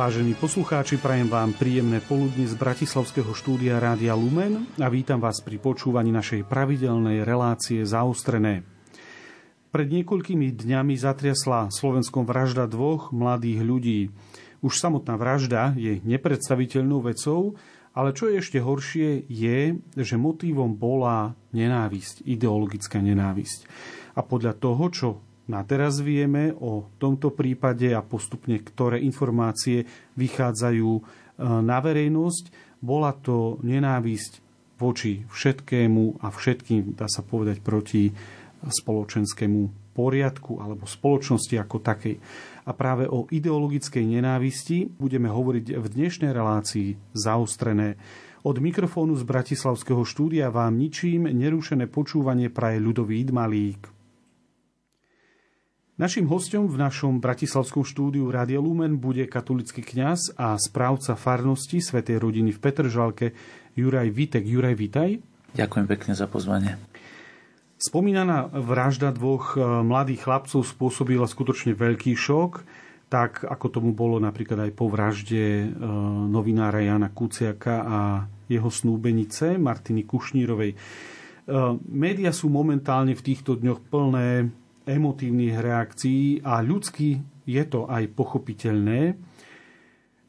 Vážení poslucháči, prajem vám príjemné poludne z Bratislavského štúdia Rádia Lumen a vítam vás pri počúvaní našej pravidelnej relácie Zaostrené. Pred niekoľkými dňami zatriasla Slovenskom vražda dvoch mladých ľudí. Už samotná vražda je nepredstaviteľnou vecou, ale čo je ešte horšie je, že motívom bola nenávisť, ideologická nenávisť. A podľa toho, čo na teraz vieme o tomto prípade a postupne, ktoré informácie vychádzajú e, na verejnosť, bola to nenávisť voči všetkému a všetkým, dá sa povedať, proti spoločenskému poriadku alebo spoločnosti ako takej. A práve o ideologickej nenávisti budeme hovoriť v dnešnej relácii zaostrené. Od mikrofónu z Bratislavského štúdia vám ničím nerušené počúvanie praje ľudový Malík. Našim hostom v našom bratislavskom štúdiu Rádia Lumen bude katolický kňaz a správca farnosti Svetej rodiny v Petržalke Juraj Vitek. Juraj, vitaj. Ďakujem pekne za pozvanie. Spomínaná vražda dvoch e, mladých chlapcov spôsobila skutočne veľký šok, tak ako tomu bolo napríklad aj po vražde e, novinára Jana Kuciaka a jeho snúbenice Martiny Kušnírovej. E, média sú momentálne v týchto dňoch plné emotívnych reakcií a ľudsky je to aj pochopiteľné.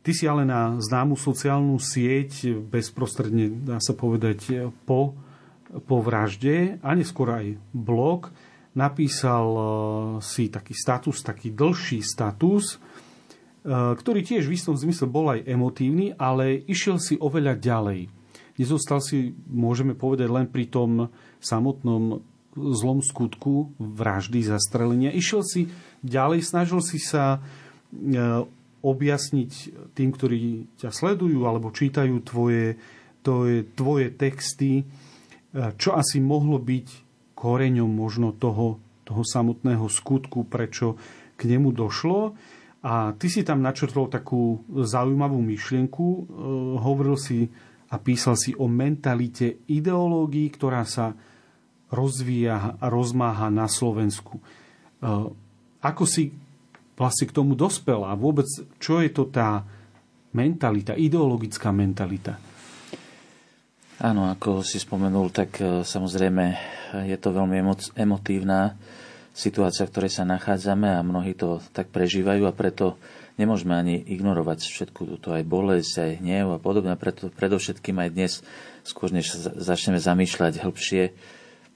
Ty si ale na známu sociálnu sieť bezprostredne, dá sa povedať, po, po vražde a neskôr aj blog napísal e, si taký status, taký dlhší status, e, ktorý tiež v istom zmysle bol aj emotívny, ale išiel si oveľa ďalej. Nezostal si, môžeme povedať, len pri tom samotnom zlom skutku vraždy, zastrelenia. Išiel si ďalej, snažil si sa e, objasniť tým, ktorí ťa sledujú alebo čítajú tvoje, tvoje, tvoje texty, e, čo asi mohlo byť koreňom možno toho, toho samotného skutku, prečo k nemu došlo. A ty si tam načrtol takú zaujímavú myšlienku, e, hovoril si a písal si o mentalite ideológií, ktorá sa rozvíja a rozmáha na Slovensku. E, ako si vlastne k tomu dospel a vôbec čo je to tá mentalita, ideologická mentalita? Áno, ako si spomenul, tak e, samozrejme je to veľmi emotívna situácia, v ktorej sa nachádzame a mnohí to tak prežívajú a preto nemôžeme ani ignorovať všetku túto aj bolesť, aj hnev a podobne. Preto predovšetkým aj dnes, skôr než začneme zamýšľať hĺbšie,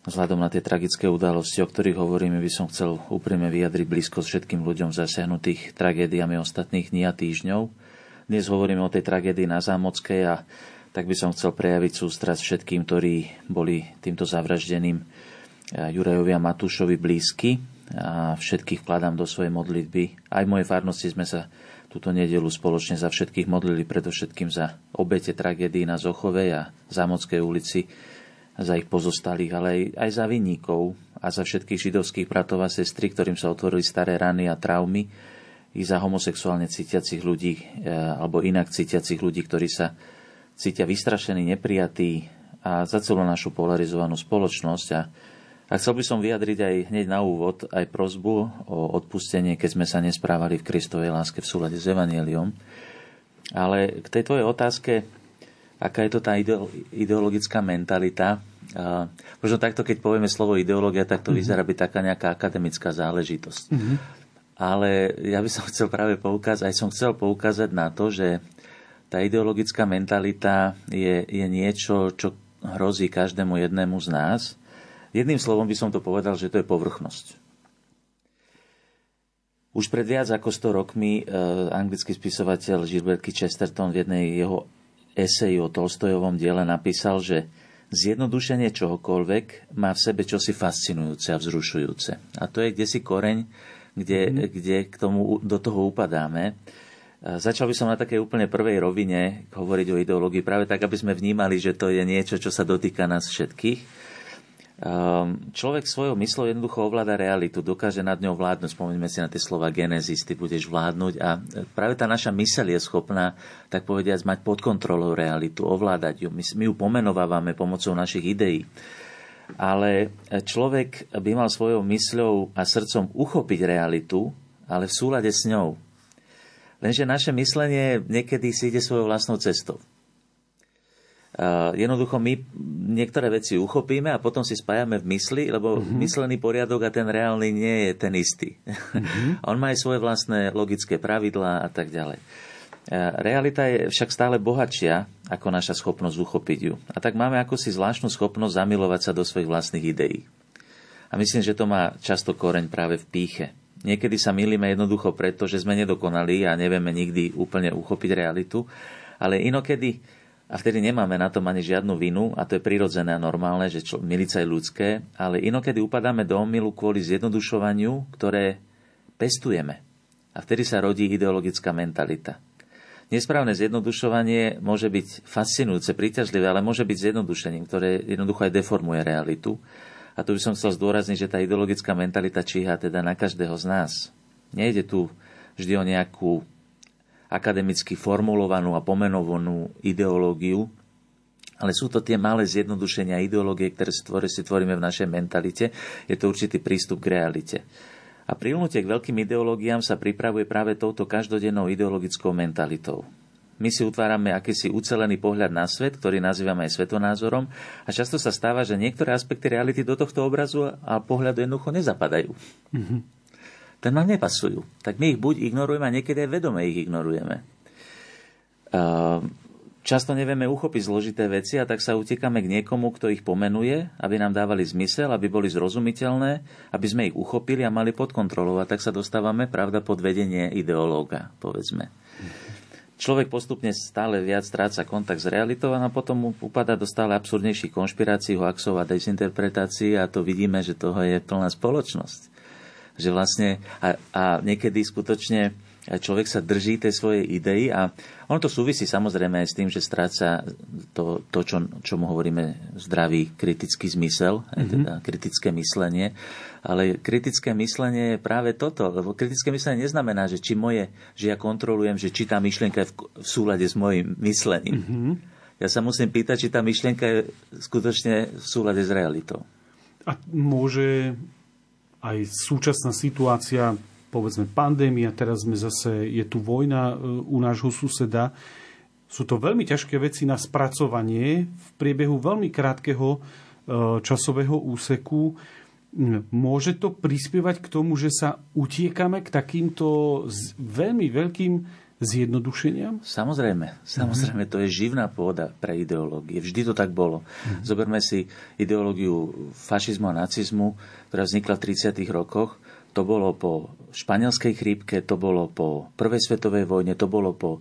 Vzhľadom na tie tragické udalosti, o ktorých hovoríme, by som chcel úprimne vyjadriť blízkosť všetkým ľuďom zasiahnutých tragédiami ostatných dní a týždňov. Dnes hovoríme o tej tragédii na Zámockej a tak by som chcel prejaviť sústrasť všetkým, ktorí boli týmto zavraždeným eh, Jurajovi a Matúšovi blízky a všetkých vkladám do svojej modlitby. Aj v mojej farnosti sme sa túto nedelu spoločne za všetkých modlili, predovšetkým za obete tragédií na Zochovej a Zámockej ulici, za ich pozostalých, ale aj, aj za vinníkov a za všetkých židovských bratov a sestry, ktorým sa otvorili staré rany a traumy, i za homosexuálne cítiacich ľudí e, alebo inak cítiacich ľudí, ktorí sa cítia vystrašení, neprijatí a za celú našu polarizovanú spoločnosť. A, a chcel by som vyjadriť aj hneď na úvod aj prozbu o odpustenie, keď sme sa nesprávali v Kristovej láske v súlade s Evangeliom. Ale k tej tvojej otázke, aká je to tá ideologická mentalita. Možno takto, keď povieme slovo ideológia, tak to mm-hmm. vyzerá byť taká nejaká akademická záležitosť. Mm-hmm. Ale ja by som chcel práve poukázať, aj som chcel poukázať na to, že tá ideologická mentalita je, je niečo, čo hrozí každému jednému z nás. Jedným slovom by som to povedal, že to je povrchnosť. Už pred viac ako 100 rokmi e, anglický spisovateľ Gilbert Chesterton v jednej jeho eseji o Tolstojovom diele napísal, že zjednodušenie čohokoľvek má v sebe čosi fascinujúce a vzrušujúce. A to je kde si koreň, kde, mm. kde k tomu, do toho upadáme. Začal by som na takej úplne prvej rovine hovoriť o ideológii, práve tak, aby sme vnímali, že to je niečo, čo sa dotýka nás všetkých. Um, človek svojou myslou jednoducho ovláda realitu, dokáže nad ňou vládnuť. Spomeňme si na tie slova Genesis, ty budeš vládnuť. A práve tá naša myseľ je schopná, tak povediať, mať pod kontrolou realitu, ovládať ju. My, my ju pomenovávame pomocou našich ideí. Ale človek by mal svojou mysľou a srdcom uchopiť realitu, ale v súlade s ňou. Lenže naše myslenie niekedy si ide svojou vlastnou cestou. Uh, jednoducho my niektoré veci uchopíme a potom si spájame v mysli, lebo mm-hmm. myslený poriadok a ten reálny nie je ten istý. Mm-hmm. On má aj svoje vlastné logické pravidlá a tak ďalej. Uh, realita je však stále bohatšia ako naša schopnosť uchopiť ju. A tak máme ako si zvláštnu schopnosť zamilovať sa do svojich vlastných ideí. A myslím, že to má často koreň práve v píche. Niekedy sa milíme jednoducho preto, že sme nedokonali a nevieme nikdy úplne uchopiť realitu, ale inokedy a vtedy nemáme na tom ani žiadnu vinu, a to je prirodzené a normálne, že čo, milica je ľudské, ale inokedy upadáme do omilu kvôli zjednodušovaniu, ktoré pestujeme. A vtedy sa rodí ideologická mentalita. Nesprávne zjednodušovanie môže byť fascinujúce, príťažlivé, ale môže byť zjednodušením, ktoré jednoducho aj deformuje realitu. A tu by som chcel zdôrazniť, že tá ideologická mentalita číha teda na každého z nás. Nejde tu vždy o nejakú akademicky formulovanú a pomenovanú ideológiu, ale sú to tie malé zjednodušenia ideológie, ktoré si tvoríme v našej mentalite. Je to určitý prístup k realite. A prilnutie k veľkým ideológiám sa pripravuje práve touto každodennou ideologickou mentalitou. My si utvárame akýsi ucelený pohľad na svet, ktorý nazývame aj svetonázorom a často sa stáva, že niektoré aspekty reality do tohto obrazu a pohľadu jednoducho nezapadajú. Mm-hmm tak nám nepasujú. Tak my ich buď ignorujeme a niekedy aj vedome ich ignorujeme. Často nevieme uchopiť zložité veci a tak sa utekáme k niekomu, kto ich pomenuje, aby nám dávali zmysel, aby boli zrozumiteľné, aby sme ich uchopili a mali pod kontrolou. A tak sa dostávame, pravda, pod vedenie ideológa, povedzme. Človek postupne stále viac stráca kontakt s realitou a potom mu upada do stále absurdnejších konšpirácií, hoaxov a dezinterpretácií a to vidíme, že toho je plná spoločnosť že vlastne a, a niekedy skutočne človek sa drží tej svojej idei a ono to súvisí samozrejme aj s tým, že stráca to, to čo, čo mu hovoríme zdravý kritický zmysel, mm-hmm. teda kritické myslenie. Ale kritické myslenie je práve toto, lebo kritické myslenie neznamená, že či moje, že ja kontrolujem, že či tá myšlienka je v, v súlade s mojim myslením. Mm-hmm. Ja sa musím pýtať, či tá myšlienka je skutočne v súlade s realitou. A môže aj súčasná situácia, povedzme pandémia, teraz sme zase, je tu vojna e, u nášho suseda. Sú to veľmi ťažké veci na spracovanie v priebehu veľmi krátkeho e, časového úseku. Môže to prispievať k tomu, že sa utiekame k takýmto veľmi veľkým zjednodušeniam? Samozrejme, samozrejme, to je živná pôda pre ideológie. Vždy to tak bolo. Mm. Zoberme si ideológiu fašizmu a nacizmu, ktorá vznikla v 30. rokoch. To bolo po španielskej chrípke, to bolo po prvej svetovej vojne, to bolo po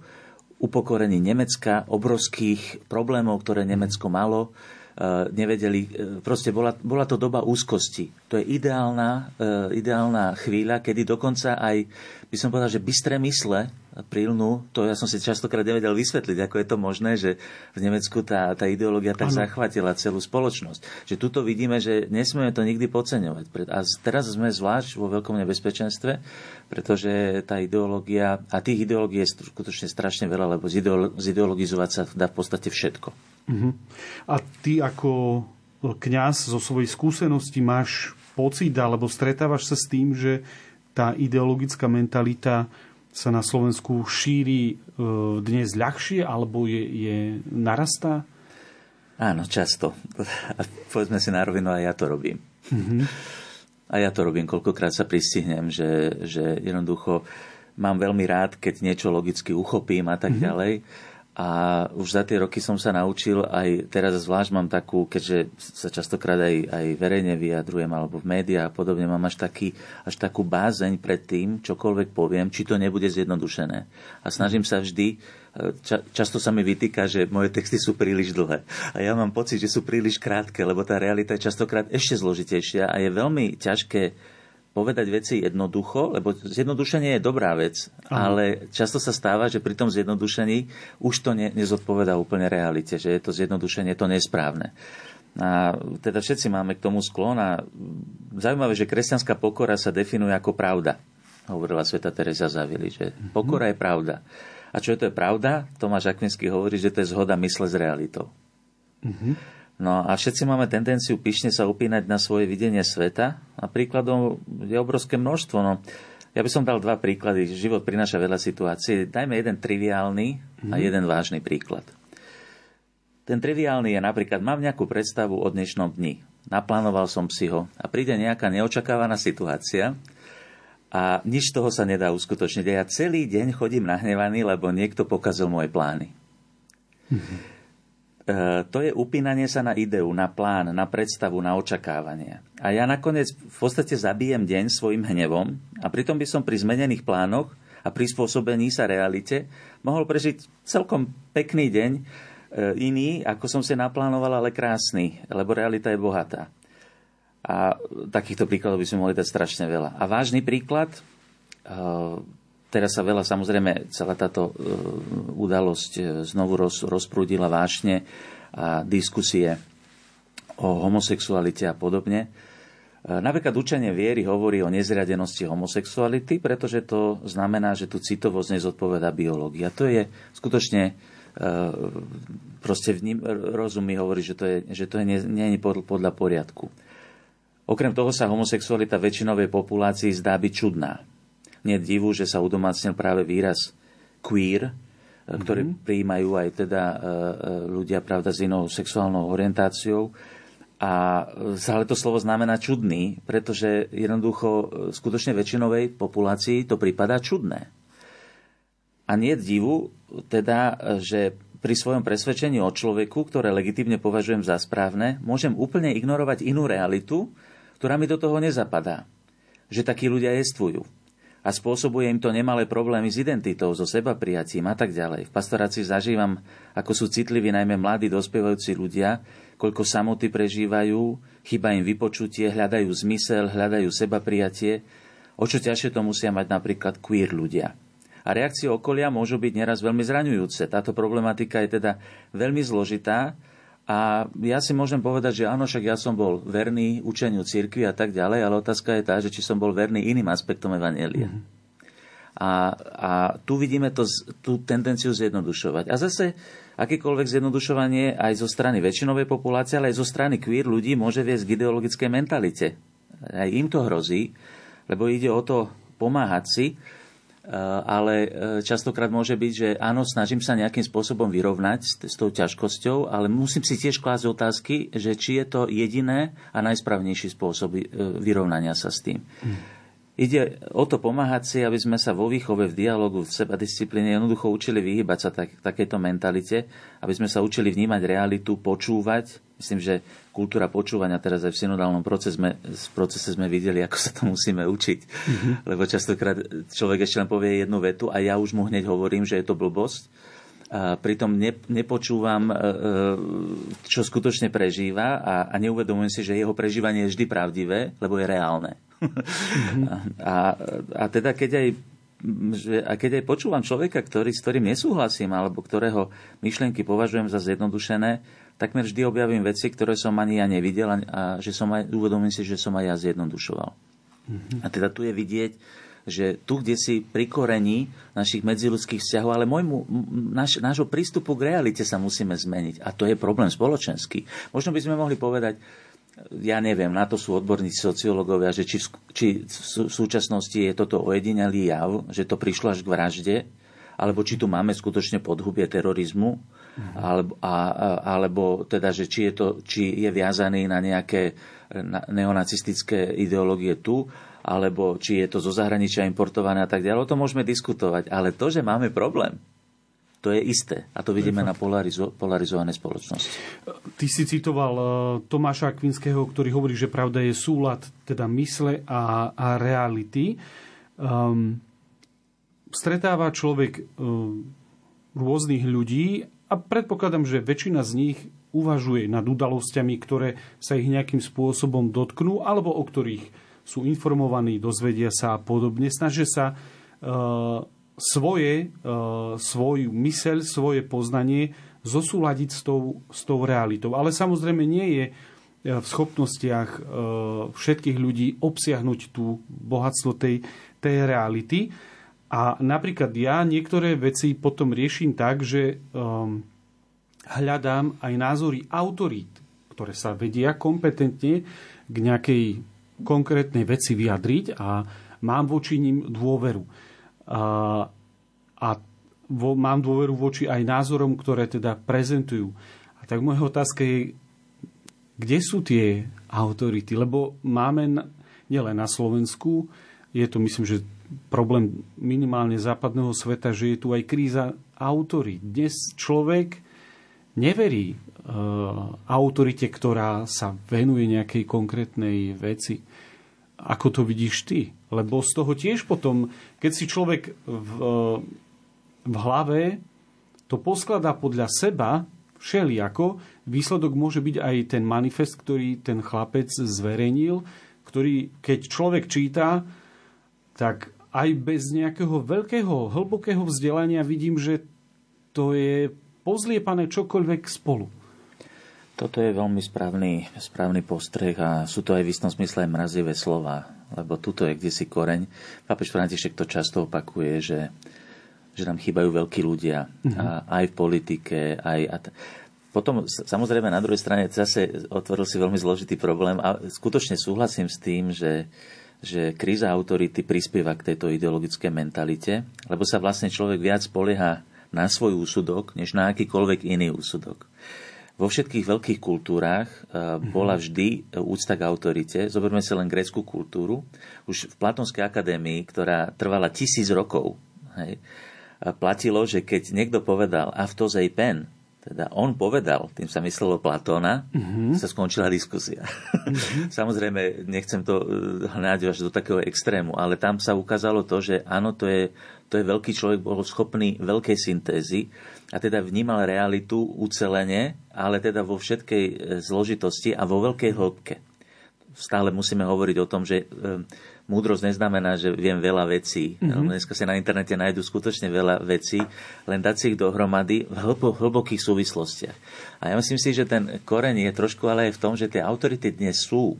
upokorení Nemecka, obrovských problémov, ktoré Nemecko malo Eh, nevedeli, eh, proste bola, bola to doba úzkosti. To je ideálna, eh, ideálna chvíľa, kedy dokonca aj, by som povedal, že bystré mysle prílnu, to ja som si častokrát nevedel vysvetliť, ako je to možné, že v Nemecku tá, tá ideológia tak ano. zachvatila celú spoločnosť. Že tuto vidíme, že nesmieme to nikdy podceňovať. A teraz sme zvlášť vo veľkom nebezpečenstve, pretože tá ideológia, a tých ideológií je skutočne strašne veľa, lebo zideologizovať sa dá v podstate všetko. Uh-huh. A ty ako kňaz zo svojej skúsenosti máš pocit, alebo stretávaš sa s tým, že tá ideologická mentalita sa na Slovensku šíri e, dnes ľahšie, alebo je, je narastá? Áno, často. A povedzme si na rovinu, aj ja to robím. Uh-huh. A ja to robím, koľkokrát sa pristihnem, že, že jednoducho mám veľmi rád, keď niečo logicky uchopím a tak uh-huh. ďalej a už za tie roky som sa naučil, aj teraz zvlášť mám takú, keďže sa častokrát aj, aj verejne vyjadrujem, alebo v médiách a podobne, mám až, taký, až takú bázeň pred tým, čokoľvek poviem, či to nebude zjednodušené. A snažím sa vždy, ča, často sa mi vytýka, že moje texty sú príliš dlhé. A ja mám pocit, že sú príliš krátke, lebo tá realita je častokrát ešte zložitejšia a je veľmi ťažké povedať veci jednoducho, lebo zjednodušenie je dobrá vec, Aha. ale často sa stáva, že pri tom zjednodušení už to ne, nezodpoveda úplne realite, že je to zjednodušenie to nesprávne. A teda všetci máme k tomu sklon a zaujímavé, že kresťanská pokora sa definuje ako pravda. Hovorila sveta Teresa Zavili, že mhm. pokora je pravda. A čo je to je pravda? Tomáš Akvinsky hovorí, že to je zhoda mysle s realitou. Mm-hmm. No a všetci máme tendenciu pyšne sa upínať na svoje videnie sveta a príkladom je obrovské množstvo. No, Ja by som dal dva príklady. Život prináša veľa situácií. Dajme jeden triviálny a mhm. jeden vážny príklad. Ten triviálny je napríklad, mám nejakú predstavu o dnešnom dni. Naplánoval som si ho a príde nejaká neočakávaná situácia a nič toho sa nedá uskutočniť. Ja celý deň chodím nahnevaný, lebo niekto pokazil moje plány. Mm-hmm. E, to je upínanie sa na ideu, na plán, na predstavu, na očakávania. A ja nakoniec v podstate zabijem deň svojim hnevom a pritom by som pri zmenených plánoch a prispôsobení sa realite mohol prežiť celkom pekný deň, E, iný, ako som si naplánoval, ale krásny, lebo realita je bohatá. A takýchto príkladov by sme mohli dať strašne veľa. A vážny príklad, e, teraz sa veľa, samozrejme, celá táto e, udalosť znovu roz, rozprúdila vášne a diskusie o homosexualite a podobne. Napríklad učenie viery hovorí o nezriadenosti homosexuality, pretože to znamená, že tu citovosť nezodpoveda biológia. To je skutočne proste ním, rozum mi hovorí, že to je, že to je nie, nie je podľa poriadku. Okrem toho sa homosexualita väčšinovej populácii zdá byť čudná. Nie divu, že sa udomácnil práve výraz queer, mm-hmm. ktorý prijímajú aj teda e, e, ľudia pravda s inou sexuálnou orientáciou. A ale to slovo znamená čudný, pretože jednoducho skutočne väčšinovej populácii to prípada čudné. A nie divu, teda, že pri svojom presvedčení o človeku, ktoré legitimne považujem za správne, môžem úplne ignorovať inú realitu, ktorá mi do toho nezapadá. Že takí ľudia jestvujú. A spôsobuje im to nemalé problémy s identitou, so seba prijatím a tak ďalej. V pastorácii zažívam, ako sú citliví najmä mladí dospievajúci ľudia, koľko samoty prežívajú, chyba im vypočutie, hľadajú zmysel, hľadajú seba prijatie. O čo ťažšie to musia mať napríklad queer ľudia a reakcie okolia môžu byť neraz veľmi zraňujúce. Táto problematika je teda veľmi zložitá a ja si môžem povedať, že áno, však ja som bol verný učeniu cirkvi a tak ďalej, ale otázka je tá, že či som bol verný iným aspektom Evanielia. Mm-hmm. A, a tu vidíme to, tú tendenciu zjednodušovať. A zase akýkoľvek zjednodušovanie aj zo strany väčšinovej populácie, ale aj zo strany queer ľudí môže viesť k ideologickej mentalite. Aj im to hrozí, lebo ide o to pomáhať si, ale eh, častokrát môže byť, že áno, snažím sa nejakým spôsobom vyrovnať s, tou ťažkosťou, ale musím si tiež klásť otázky, že či je to jediné a najsprávnejší spôsob eh, vyrovnania sa s tým. Hmm. Ide o to pomáhať si, aby sme sa vo výchove, v dialogu, v seba disciplíne jednoducho učili vyhybať sa tak, takéto mentalite, aby sme sa učili vnímať realitu, počúvať. Myslím, že kultúra počúvania teraz aj v synodálnom procese sme, v procese sme videli, ako sa to musíme učiť. Mm-hmm. Lebo častokrát človek ešte len povie jednu vetu a ja už mu hneď hovorím, že je to blbosť. A pritom ne, nepočúvam, e, e, čo skutočne prežíva a, a neuvedomujem si, že jeho prežívanie je vždy pravdivé, lebo je reálne. Mm-hmm. a, a teda keď aj že, a keď aj počúvam človeka, ktorý, s ktorým nesúhlasím, alebo ktorého myšlienky považujem za zjednodušené, takmer vždy objavím veci, ktoré som ani ja nevidel a, a že som aj, uvedomím si, že som aj ja zjednodušoval. Mm-hmm. A teda tu je vidieť, že tu, kde si pri korení našich medziludských vzťahov, ale môjmu, naš, nášho prístupu k realite sa musíme zmeniť. A to je problém spoločenský. Možno by sme mohli povedať, ja neviem, na to sú odborníci sociológovia, že či, či v súčasnosti je toto ojedinelý jav, že to prišlo až k vražde, alebo či tu máme skutočne podhubie terorizmu, mm-hmm. alebo, a, alebo teda, že či je, to, či je viazaný na nejaké neonacistické ideológie tu, alebo či je to zo zahraničia importované a tak ďalej. O tom môžeme diskutovať. Ale to, že máme problém, to je isté. A to vidíme na polarizo- polarizované spoločnosti. Ty si citoval uh, Tomáša Akvinského, ktorý hovorí, že pravda je súlad teda mysle a, a reality. Um, stretáva človek um, rôznych ľudí a predpokladám, že väčšina z nich uvažuje nad udalosťami, ktoré sa ich nejakým spôsobom dotknú alebo o ktorých sú informovaní, dozvedia sa a podobne. Snažia sa uh, svoje, e, svoju myseľ, svoje poznanie zosúľadiť s tou, s tou realitou. Ale samozrejme nie je e, v schopnostiach všetkých ľudí obsiahnuť tú bohatstvo tej, tej reality. A napríklad ja niektoré veci potom riešim tak, že um, hľadám aj názory autorít, ktoré sa vedia kompetentne k nejakej konkrétnej veci vyjadriť a, mám voči ním dôveru. A, a vo, mám dôveru voči aj názorom, ktoré teda prezentujú. A tak moja otázka je, kde sú tie autority? Lebo máme nielen na Slovensku, je to myslím, že problém minimálne západného sveta, že je tu aj kríza autorít. Dnes človek neverí autorite, ktorá sa venuje nejakej konkrétnej veci. Ako to vidíš ty? Lebo z toho tiež potom, keď si človek v, uh, v hlave to poskladá podľa seba, všelijako, výsledok môže byť aj ten manifest, ktorý ten chlapec zverejnil, ktorý, keď človek číta, tak aj bez nejakého veľkého, hlbokého vzdelania vidím, že to je pozliepané čokoľvek spolu. Toto je veľmi správny, správny postreh a sú to aj v istom smysle aj mrazivé slova, lebo tuto je kde si koreň. Pápež František to často opakuje, že, že nám chýbajú veľkí ľudia mm-hmm. a, aj v politike, aj... A t- potom samozrejme na druhej strane zase otvoril si veľmi zložitý problém a skutočne súhlasím s tým, že, že kríza autority prispieva k tejto ideologickej mentalite, lebo sa vlastne človek viac polieha na svoj úsudok, než na akýkoľvek iný úsudok. Vo všetkých veľkých kultúrách mhm. bola vždy úcta k autorite. Zoberme si len grécku kultúru. Už v Platonskej akadémii, ktorá trvala tisíc rokov, hej, platilo, že keď niekto povedal aftozej pen, teda on povedal, tým sa myslelo Platóna, uh-huh. sa skončila diskusia. Uh-huh. Samozrejme, nechcem to hľadať až do takého extrému, ale tam sa ukázalo to, že áno, to je, to je veľký človek, bol schopný veľkej syntézy a teda vnímal realitu ucelene, ale teda vo všetkej eh, zložitosti a vo veľkej hĺbke. Stále musíme hovoriť o tom, že eh, múdrosť neznamená, že viem veľa vecí. Mm-hmm. Dneska sa na internete nájdú skutočne veľa vecí, len dať si ich dohromady v hlbo, hlbokých súvislostiach. A ja myslím si, že ten koreň je trošku ale aj v tom, že tie autority dnes sú.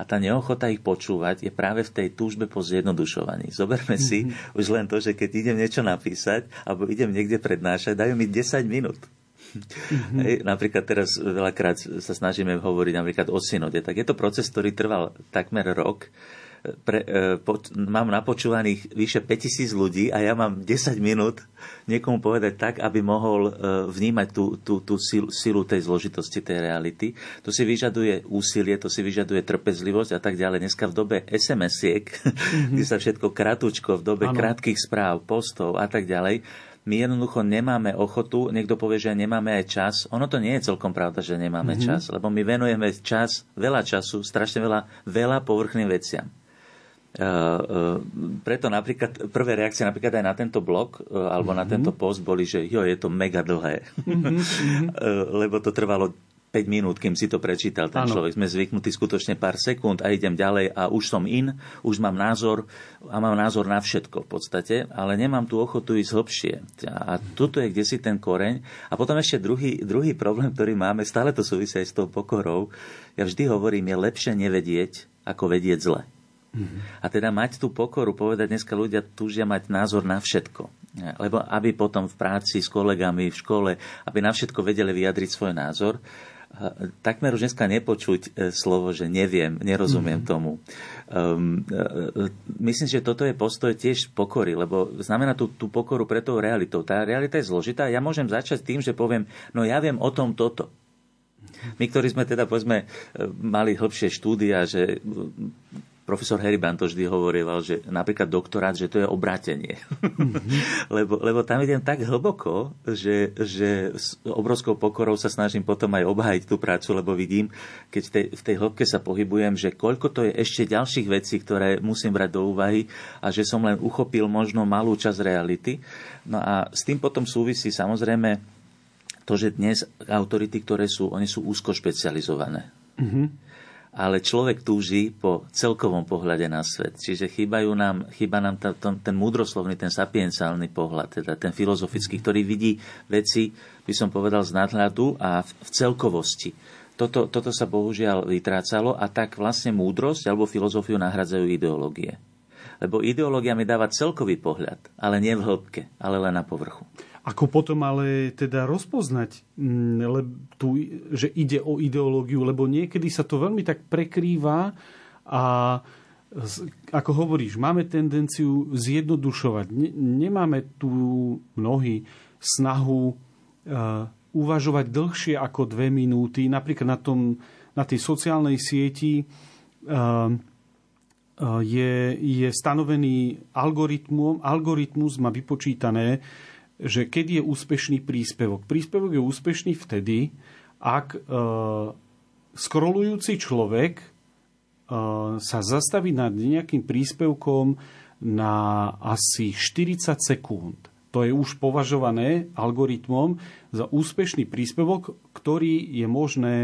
A tá neochota ich počúvať je práve v tej túžbe po zjednodušovaní. Zoberme si mm-hmm. už len to, že keď idem niečo napísať alebo idem niekde prednášať, dajú mi 10 minút. Mm-hmm. Hej, napríklad teraz veľakrát sa snažíme hovoriť napríklad o synode, tak je to proces, ktorý trval takmer rok pre, e, po, mám napočúvaných vyše 5000 ľudí a ja mám 10 minút niekomu povedať tak, aby mohol e, vnímať tú, tú, tú silu, silu tej zložitosti tej reality. To si vyžaduje úsilie, to si vyžaduje trpezlivosť a tak ďalej. Dneska v dobe SMS-iek, mm-hmm. kde sa všetko kratučko, v dobe ano. krátkých správ, postov a tak ďalej, my jednoducho nemáme ochotu, niekto povie, že nemáme aj čas. Ono to nie je celkom pravda, že nemáme mm-hmm. čas, lebo my venujeme čas, veľa času, strašne veľa, veľa povrchným veciam. Preto napríklad prvé reakcie napríklad aj na tento blog uh, alebo mm-hmm. na mhm. tento post boli, že jo, je to mega dlhé. Mm-hmm. lebo to trvalo 5 minút, kým si to prečítal ten ano. človek. Sme zvyknutí skutočne pár sekúnd a idem ďalej a už som in, už mám názor a mám názor na všetko v podstate, ale nemám tú ochotu ísť hlbšie. A tuto je kde si ten koreň. A potom ešte druhý, druhý problém, ktorý máme, stále to súvisí aj s tou pokorou. Ja vždy hovorím, je lepšie nevedieť, ako vedieť zle. A teda mať tú pokoru, povedať dneska ľudia túžia mať názor na všetko. Lebo aby potom v práci s kolegami, v škole, aby na všetko vedeli vyjadriť svoj názor, takmer už dneska nepočuť e, slovo, že neviem, nerozumiem mm-hmm. tomu. Um, myslím, že toto je postoj tiež pokory, lebo znamená tú, tú pokoru pre tou realitou. Tá realita je zložitá. Ja môžem začať tým, že poviem, no ja viem o tom toto. My, ktorí sme teda, povedzme, mali hĺbšie štúdia, že profesor Heriban to vždy hovoril, že napríklad doktorát, že to je obrátenie. Mm-hmm. lebo, lebo tam idem tak hlboko, že, že s obrovskou pokorou sa snažím potom aj obhájiť tú prácu, lebo vidím, keď v tej, v tej hĺbke sa pohybujem, že koľko to je ešte ďalších vecí, ktoré musím brať do úvahy a že som len uchopil možno malú časť reality. No a s tým potom súvisí samozrejme to, že dnes autority, ktoré sú, oni sú úzko špecializované. Mm-hmm ale človek túži po celkovom pohľade na svet. Čiže chýbajú nám, chýba nám ta, ten, ten múdroslovný, ten sapienciálny pohľad, teda ten filozofický, ktorý vidí veci, by som povedal, z nadhľadu a v, v celkovosti. Toto, toto sa bohužiaľ vytrácalo a tak vlastne múdrosť alebo filozofiu nahradzajú ideológie. Lebo ideológia mi dáva celkový pohľad, ale nie v hĺbke, ale len na povrchu. Ako potom ale teda rozpoznať, mm, tu, že ide o ideológiu, lebo niekedy sa to veľmi tak prekrýva a ako hovoríš, máme tendenciu zjednodušovať. Nemáme tu mnohí snahu uvažovať dlhšie ako dve minúty. Napríklad na, tom, na tej sociálnej sieti je, je stanovený algoritmus, algoritmus má vypočítané, že keď je úspešný príspevok. Príspevok je úspešný vtedy, ak uh, scrollujúci človek uh, sa zastaví nad nejakým príspevkom na asi 40 sekúnd. To je už považované algoritmom za úspešný príspevok, ktorý je možné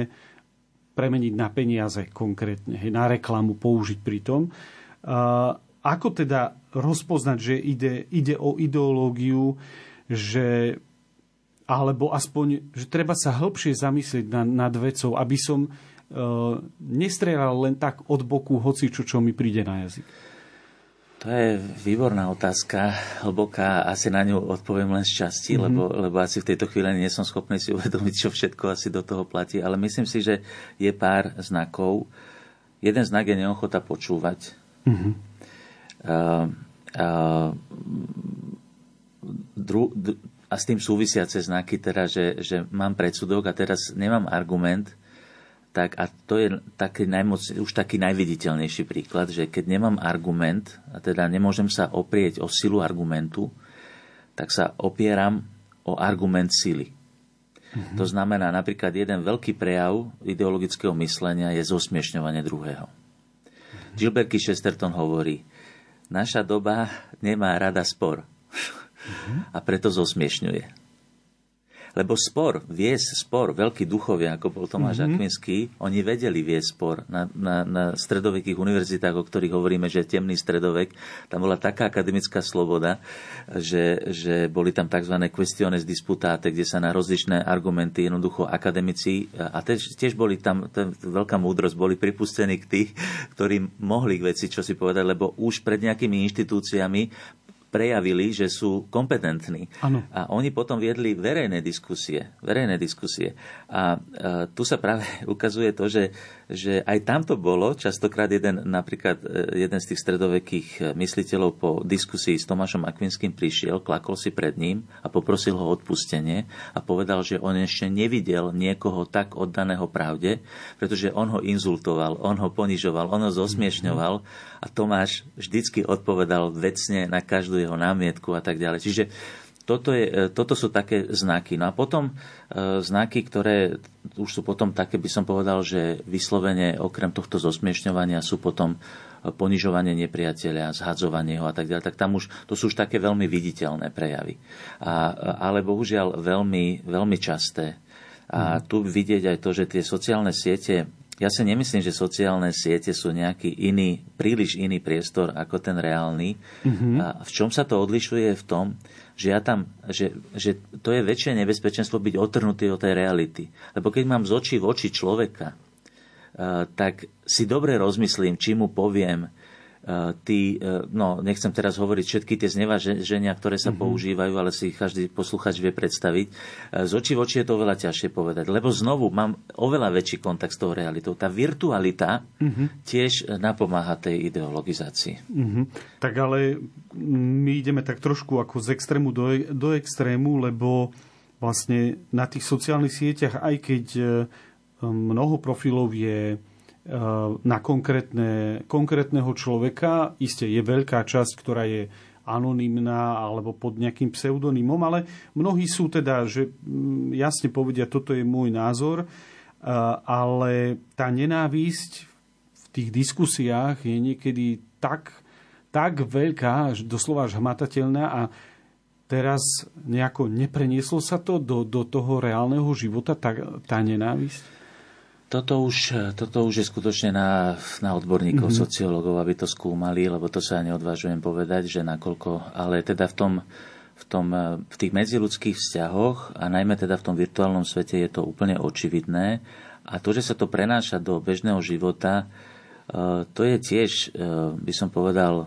premeniť na peniaze konkrétne, na reklamu použiť pri tom. Ako teda rozpoznať, že ide, ide o ideológiu, že alebo aspoň, že treba sa hĺbšie zamyslieť nad, nad vecou, aby som uh, nestrelal len tak od boku hoci čo, čo mi príde na jazyk. To je výborná otázka, hlboká, asi na ňu odpoviem len z časti, mm-hmm. lebo, lebo asi v tejto chvíli nie som schopný si uvedomiť, čo všetko asi do toho platí, ale myslím si, že je pár znakov. Jeden znak je neochota počúvať. Mm-hmm. Uh, uh, dru, dru, a s tým súvisiace znaky, teda, že, že mám predsudok a teraz nemám argument, tak a to je taký najmoc, už taký najviditeľnejší príklad, že keď nemám argument, a teda nemôžem sa oprieť o silu argumentu, tak sa opieram o argument sily. Mm-hmm. To znamená, napríklad jeden veľký prejav ideologického myslenia je zosmiešňovanie druhého. Mm-hmm. Gilbert Chesterton hovorí, naša doba nemá rada spor. A preto zosmiešňuje. Lebo spor, viesť spor, veľkí duchovia, ako bol Tomáš mm-hmm. Akvinský, oni vedeli viesť spor na, na, na stredovekých univerzitách, o ktorých hovoríme, že temný stredovek. Tam bola taká akademická sloboda, že, že boli tam tzv. questiones disputáte, kde sa na rozličné argumenty jednoducho akademici, a tiež, tiež boli tam, veľká múdrosť, boli pripustení k tých, ktorí mohli k veci čo si povedať, lebo už pred nejakými inštitúciami prejavili, že sú kompetentní. Ano. A oni potom viedli verejné diskusie. Verejné diskusie. A, a tu sa práve ukazuje to, že, že aj tam to bolo. Častokrát jeden, napríklad e, jeden z tých stredovekých e, mysliteľov po diskusii s Tomášom Akvinským prišiel, klakol si pred ním a poprosil ho odpustenie a povedal, že on ešte nevidel niekoho tak oddaného pravde, pretože on ho inzultoval, on ho ponižoval, on ho zosmiešňoval a Tomáš vždycky odpovedal vecne na každú jeho námietku a tak ďalej. Čiže toto, je, e, toto sú také znaky. No a potom e, znaky, ktoré už sú potom také, by som povedal, že vyslovene okrem tohto zosmiešňovania sú potom e, ponižovanie nepriateľa, zhadzovanie ho a tak ďalej, tak tam už, to sú už také veľmi viditeľné prejavy. A, ale bohužiaľ veľmi, veľmi časté. A mhm. tu vidieť aj to, že tie sociálne siete ja si nemyslím, že sociálne siete sú nejaký iný, príliš iný priestor ako ten reálny. Mm-hmm. A v čom sa to odlišuje? V tom, že, ja tam, že, že to je väčšie nebezpečenstvo byť otrhnutý od tej reality. Lebo keď mám z očí v oči človeka, tak si dobre rozmyslím, či mu poviem, tí, e, no nechcem teraz hovoriť všetky tie znevaženia, ktoré sa mm-hmm. používajú, ale si každý posluchač vie predstaviť. E, z očí v oči je to oveľa ťažšie povedať, lebo znovu mám oveľa väčší kontakt s tou realitou. Tá virtualita mm-hmm. tiež napomáha tej ideologizácii. Mm-hmm. Tak ale my ideme tak trošku ako z extrému do, do extrému, lebo vlastne na tých sociálnych sieťach, aj keď mnoho profilov je na konkrétne, konkrétneho človeka. Isté je veľká časť, ktorá je anonymná alebo pod nejakým pseudonymom, ale mnohí sú teda, že mm, jasne povedia, toto je môj názor, ale tá nenávisť v tých diskusiách je niekedy tak, tak veľká, doslova až hmatateľná a teraz nejako neprenieslo sa to do, do toho reálneho života, tá, tá nenávisť? Toto už, toto už je skutočne na, na odborníkov, mm-hmm. sociológov, aby to skúmali, lebo to sa neodvážujem povedať, že nakoľko, ale teda v tom, v, tom, v tých medziludských vzťahoch a najmä teda v tom virtuálnom svete je to úplne očividné. A to, že sa to prenáša do bežného života, e, to je tiež, e, by som povedal, e,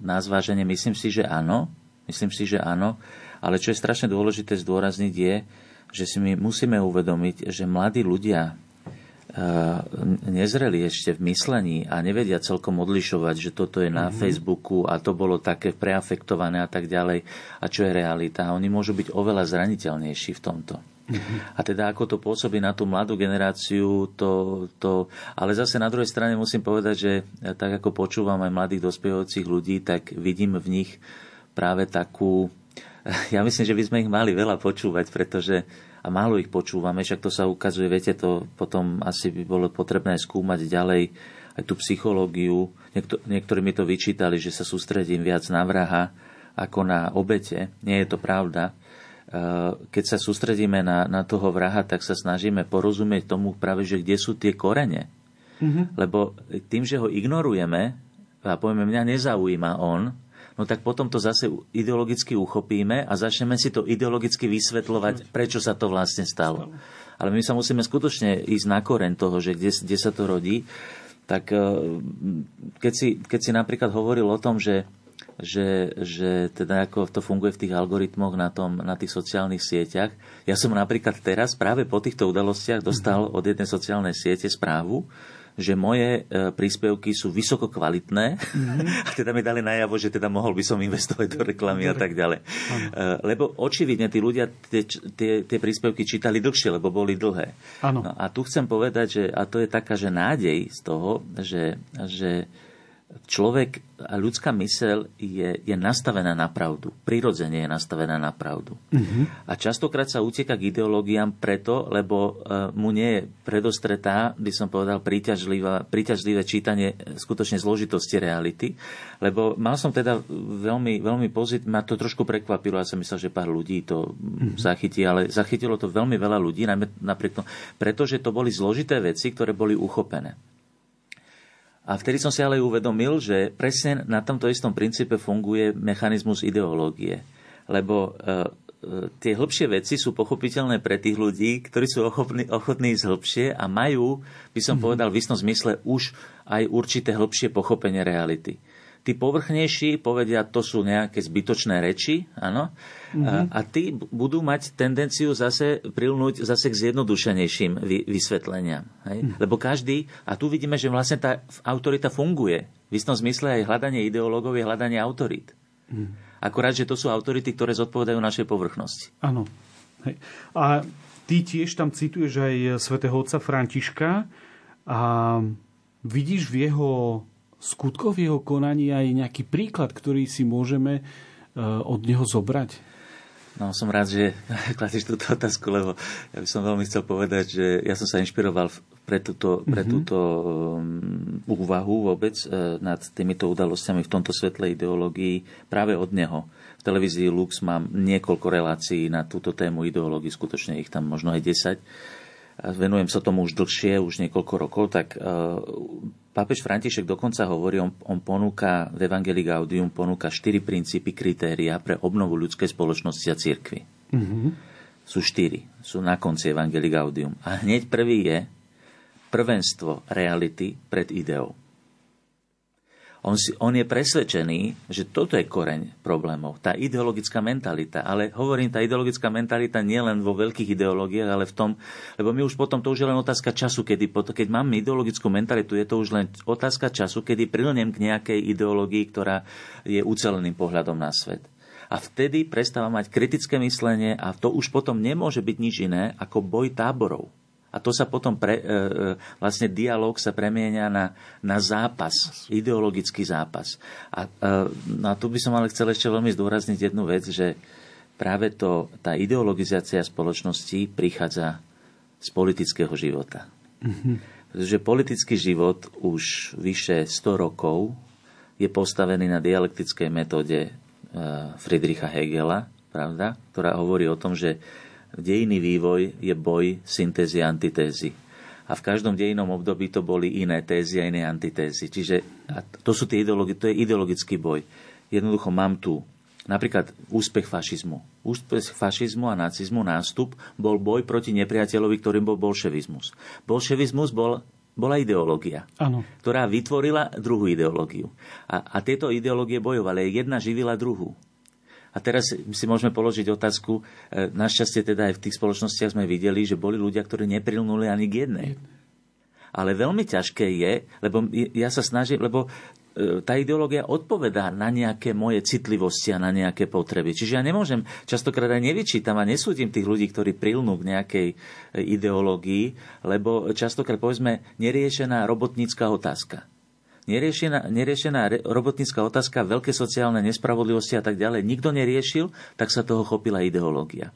na zváženie. Myslím si, že áno. Myslím si, že áno. Ale čo je strašne dôležité zdôrazniť je, že si my musíme uvedomiť, že mladí ľudia nezreli ešte v myslení a nevedia celkom odlišovať, že toto je na mm-hmm. Facebooku a to bolo také preafektované a tak ďalej a čo je realita. Oni môžu byť oveľa zraniteľnejší v tomto. Mm-hmm. A teda ako to pôsobí na tú mladú generáciu, to, to... Ale zase na druhej strane musím povedať, že tak ako počúvam aj mladých dospievajúcich ľudí, tak vidím v nich práve takú... Ja myslím, že by sme ich mali veľa počúvať, pretože a málo ich počúvame, však to sa ukazuje, viete, to potom asi by bolo potrebné skúmať ďalej aj tú psychológiu. Niekto, niektorí mi to vyčítali, že sa sústredím viac na vraha ako na obete. Nie je to pravda. E, keď sa sústredíme na, na toho vraha, tak sa snažíme porozumieť tomu práve, že kde sú tie korene. Mm-hmm. Lebo tým, že ho ignorujeme a povieme, mňa nezaujíma on, no tak potom to zase ideologicky uchopíme a začneme si to ideologicky vysvetľovať, prečo sa to vlastne stalo. Ale my sa musíme skutočne ísť na koren toho, že kde, kde sa to rodí. Tak eh, keď si, keď si napríklad hovoril o tom, že že, že teda ako to funguje v tých algoritmoch na, tom, na tých sociálnych sieťach. Ja som napríklad teraz práve po týchto udalostiach dostal mhm. od jednej sociálnej siete správu, že moje e, príspevky sú vysoko kvalitné mm-hmm. a teda mi dali najavo, že teda mohol by som investovať do reklamy a tak ďalej. Ano. E, lebo očividne tí ľudia tie, tie, tie príspevky čítali dlhšie, lebo boli dlhé. No a tu chcem povedať, že, a to je taká, že nádej z toho, že, že človek a ľudská mysel je, je nastavená na pravdu. Prirodzene je nastavená na pravdu. Uh-huh. A častokrát sa utieka k ideológiám preto, lebo uh, mu nie je predostretá, by som povedal, príťažlivé čítanie skutočne zložitosti reality. Lebo mal som teda veľmi, veľmi pozit, ma to trošku prekvapilo, ja som myslel, že pár ľudí to uh-huh. zachytí, ale zachytilo to veľmi veľa ľudí, najmä napriek tomu, pretože to boli zložité veci, ktoré boli uchopené. A vtedy som si ale uvedomil, že presne na tomto istom princípe funguje mechanizmus ideológie. Lebo e, e, tie hĺbšie veci sú pochopiteľné pre tých ľudí, ktorí sú ochotní, ochotní ísť hĺbšie a majú, by som mm-hmm. povedal v istom zmysle, už aj určité hĺbšie pochopenie reality. Tí povrchnejší povedia, to sú nejaké zbytočné reči, áno, mm-hmm. a, a tí budú mať tendenciu zase prilnúť zase k zjednodušenejším vy, vysvetleniam. Hej? Mm-hmm. Lebo každý, a tu vidíme, že vlastne tá autorita funguje. V istom zmysle aj hľadanie ideológov je hľadanie autorít. Mm-hmm. Akurát, že to sú autority, ktoré zodpovedajú našej povrchnosti. Áno. A ty tiež tam cituješ aj svätého otca Františka a vidíš v jeho skutkov jeho konaní aj nejaký príklad, ktorý si môžeme e, od neho zobrať? No, som rád, že kladíš túto otázku, lebo ja by som veľmi chcel povedať, že ja som sa inšpiroval pre túto, pre mm-hmm. túto um, úvahu vôbec uh, nad týmito udalosťami v tomto svetle ideológii práve od neho. V televízii Lux mám niekoľko relácií na túto tému ideológii, skutočne ich tam možno aj 10 venujem sa tomu už dlhšie, už niekoľko rokov, tak uh, pápež František dokonca hovorí, on, on ponúka v Evangelii Gaudium ponúka štyri princípy, kritéria pre obnovu ľudskej spoločnosti a cirkvi. Mm-hmm. Sú štyri, sú na konci Evangelii Gaudium. A hneď prvý je prvenstvo reality pred ideou. On, si, on je presvedčený, že toto je koreň problémov, tá ideologická mentalita. Ale hovorím, tá ideologická mentalita nie len vo veľkých ideológiách, ale v tom, lebo my už potom, to už je len otázka času, kedy, keď mám ideologickú mentalitu, je to už len otázka času, kedy prilnem k nejakej ideológii, ktorá je uceleným pohľadom na svet. A vtedy prestáva mať kritické myslenie a to už potom nemôže byť nič iné ako boj táborov. A to sa potom, pre, e, e, vlastne dialog sa premieňa na, na zápas, ideologický zápas. A, e, no a tu by som ale chcel ešte veľmi zdôrazniť jednu vec, že práve to, tá ideologizácia spoločnosti prichádza z politického života. Mm-hmm. Pretože politický život už vyše 100 rokov je postavený na dialektickej metóde Friedricha Hegela, pravda, ktorá hovorí o tom, že dejný vývoj je boj syntézy a antitézy. A v každom dejnom období to boli iné tézy a iné antitézy. Čiže to, sú tie ideologi- to je ideologický boj. Jednoducho mám tu napríklad úspech fašizmu. Úspech fašizmu a nacizmu nástup bol boj proti nepriateľovi, ktorým bol bolševizmus. Bolševizmus bol bola ideológia, ano. ktorá vytvorila druhú ideológiu. A, a tieto ideológie bojovali. Jedna živila druhú. A teraz si môžeme položiť otázku, e, našťastie teda aj v tých spoločnostiach sme videli, že boli ľudia, ktorí neprilnuli ani k jednej. ale veľmi ťažké je, lebo ja sa snažím, lebo e, tá ideológia odpovedá na nejaké moje citlivosti a na nejaké potreby. Čiže ja nemôžem, častokrát aj nevyčítam a nesúdim tých ľudí, ktorí prilnú k nejakej e, ideológii, lebo častokrát, povedzme, neriešená robotnícká otázka neriešená, neriešená robotnícka otázka, veľké sociálne nespravodlivosti a tak ďalej, nikto neriešil, tak sa toho chopila ideológia.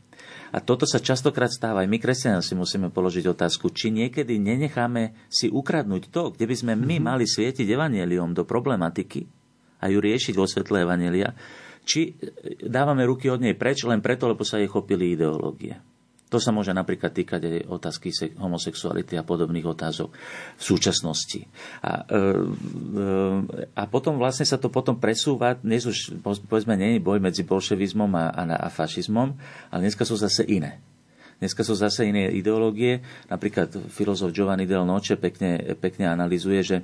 A toto sa častokrát stáva. Aj my, kresťania, si musíme položiť otázku, či niekedy nenecháme si ukradnúť to, kde by sme my mhm. mali svietiť evanelium do problematiky a ju riešiť vo svetle evanelia, či dávame ruky od nej preč len preto, lebo sa jej chopili ideológie. To sa môže napríklad týkať aj otázky homosexuality a podobných otázok v súčasnosti. A, e, e, a potom vlastne sa to potom presúva, dnes už povedzme nie je boj medzi bolševizmom a, a, a fašizmom, ale dneska sú zase iné. Dneska sú zase iné ideológie. Napríklad filozof Giovanni Del Noce pekne, pekne analizuje, že,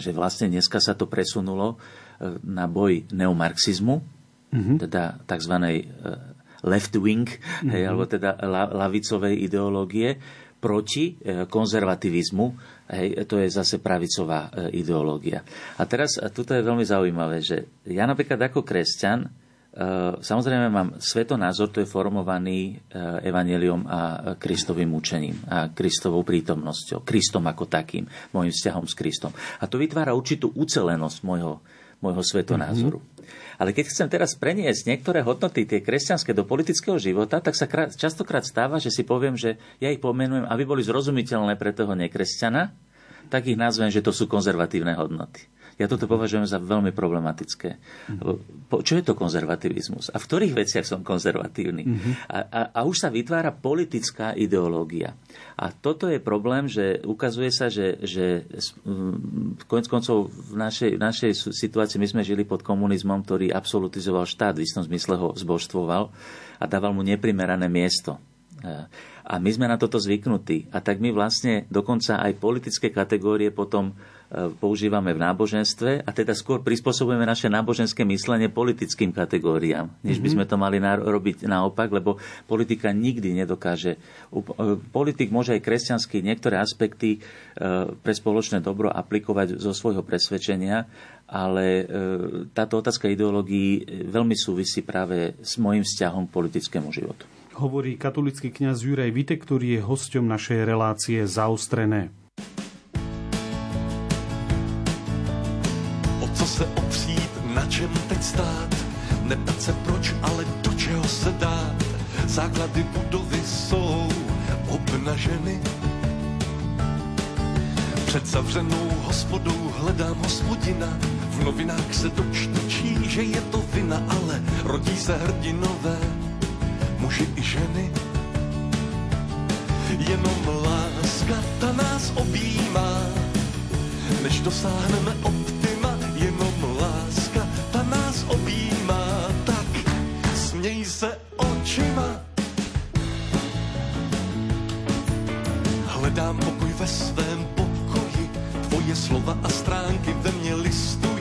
že vlastne dneska sa to presunulo e, na boj neomarxizmu, mm-hmm. teda tzv left wing, mm-hmm. hej, alebo teda la, lavicovej ideológie proti e, konzervativizmu, hej, to je zase pravicová e, ideológia. A teraz, a tuto je veľmi zaujímavé, že ja napríklad ako kresťan, e, samozrejme mám svetonázor, to je formovaný evaneliom a Kristovým učením a Kristovou prítomnosťou, Kristom ako takým, môjim vzťahom s Kristom. A to vytvára určitú ucelenosť môjho, môjho svetonázoru. Mm-hmm. Ale keď chcem teraz preniesť niektoré hodnoty, tie kresťanské, do politického života, tak sa krát, častokrát stáva, že si poviem, že ja ich pomenujem, aby boli zrozumiteľné pre toho nekresťana, tak ich nazvem, že to sú konzervatívne hodnoty. Ja toto považujem za veľmi problematické. Čo je to konzervativizmus? A v ktorých veciach som konzervatívny? Mm-hmm. A, a, a už sa vytvára politická ideológia. A toto je problém, že ukazuje sa, že, že konec koncov v našej, v našej situácii my sme žili pod komunizmom, ktorý absolutizoval štát, v istom zmysle ho zbožstvoval a dával mu neprimerané miesto. A my sme na toto zvyknutí. A tak my vlastne dokonca aj politické kategórie potom E, používame v náboženstve a teda skôr prispôsobujeme naše náboženské myslenie politickým kategóriám, než by mhm. sme to mali robiť naopak, lebo politika nikdy nedokáže. E, politik môže aj kresťanský niektoré aspekty e, pre spoločné dobro aplikovať zo svojho presvedčenia, ale táto otázka ideológií veľmi súvisí práve s môjim vzťahom k politickému životu. Hovorí katolický kňaz Juraj Vite, ktorý je hosťom našej relácie Zaustrené. Se opřít, na čem teď stát. Neptat se proč, ale do čeho se dát. Základy budovy jsou obnaženy. Před zavřenou hospodou hledám hospodina. V novinách se dočtečí, že je to vina, ale rodí se hrdinové, muži i ženy. Jenom láska ta nás objímá, než dosáhneme opět očima. Hledám pokoj ve svém pokoji, tvoje slova a stránky ve mně listují.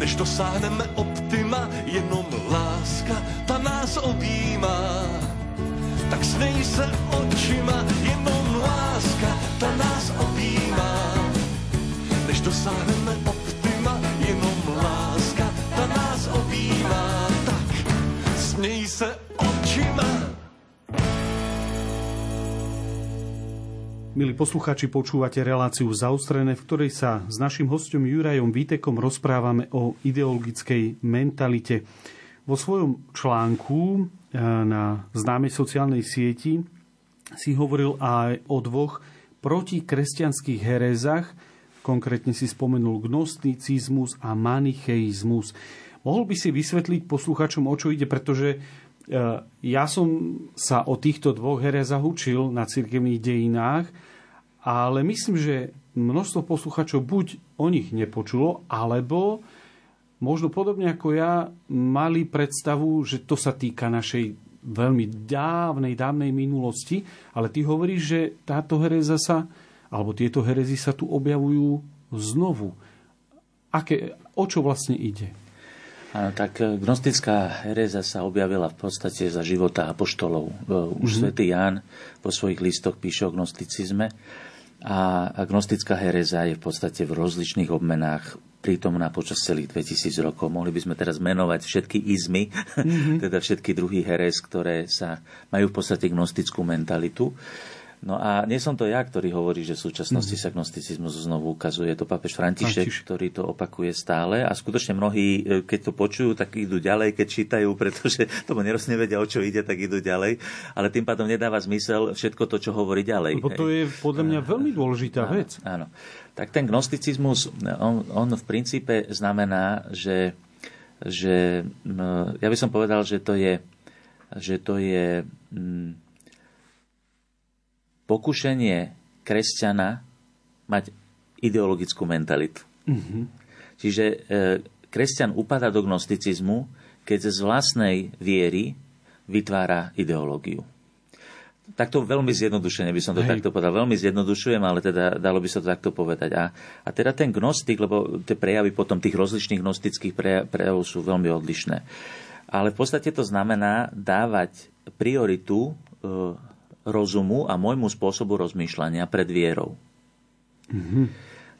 Než dosáhneme optima, jenom láska, ta nás objímá. Tak snej se očima, jenom láska, ta nás objímá, než dosáhneme optima, jenom láska, ta nás objímá. Tak snej se Milí posluchači, počúvate reláciu zaustrené, v ktorej sa s našim hostom Jurajom Vítekom rozprávame o ideologickej mentalite. vo svojom článku e, na známej sociálnej sieti si hovoril aj o dvoch protikresťanských herezách, konkrétne si spomenul gnosticizmus a manicheizmus. Mohol by si vysvetliť posluchačom, o čo ide, pretože e, ja som sa o týchto dvoch herezách učil na cirkevných dejinách, ale myslím, že množstvo posluchačov buď o nich nepočulo, alebo možno podobne ako ja mali predstavu, že to sa týka našej veľmi dávnej, dávnej minulosti, ale ty hovoríš, že táto hereza sa, alebo tieto herezy sa tu objavujú znovu. Aké, o čo vlastne ide? Áno, tak e, gnostická hereza sa objavila v podstate za života apoštolov. E, už mm-hmm. svätý Ján po svojich listoch píše o gnosticizme a gnostická hereza je v podstate v rozličných obmenách prítomná počas celých 2000 rokov. Mohli by sme teraz menovať všetky izmy, mm-hmm. teda všetky druhy herez, ktoré sa majú v podstate gnostickú mentalitu. No a nie som to ja, ktorý hovorí, že v súčasnosti mm. sa gnosticizmus znovu ukazuje. Je to papež František, František, ktorý to opakuje stále a skutočne mnohí, e, keď to počujú, tak idú ďalej, keď čítajú, pretože tomu neroz nevedia, o čo ide, tak idú ďalej. Ale tým pádom nedáva zmysel všetko to, čo hovorí ďalej. Lebo to je podľa mňa veľmi dôležitá áno, vec. Áno. Tak ten gnosticizmus, on, on v princípe znamená, že, že ja by som povedal, že to je, že to je pokušenie kresťana mať ideologickú mentalitu. Mm-hmm. Čiže e, kresťan upada do gnosticizmu, keď z vlastnej viery vytvára ideológiu. Takto veľmi zjednodušene by som to Hej. takto povedal. Veľmi zjednodušujem, ale teda dalo by sa to takto povedať. A, a teda ten gnostik, lebo tie prejavy potom tých rozličných gnostických prejavov sú veľmi odlišné. Ale v podstate to znamená dávať prioritu e, rozumu a môjmu spôsobu rozmýšľania pred vierou. Mm-hmm.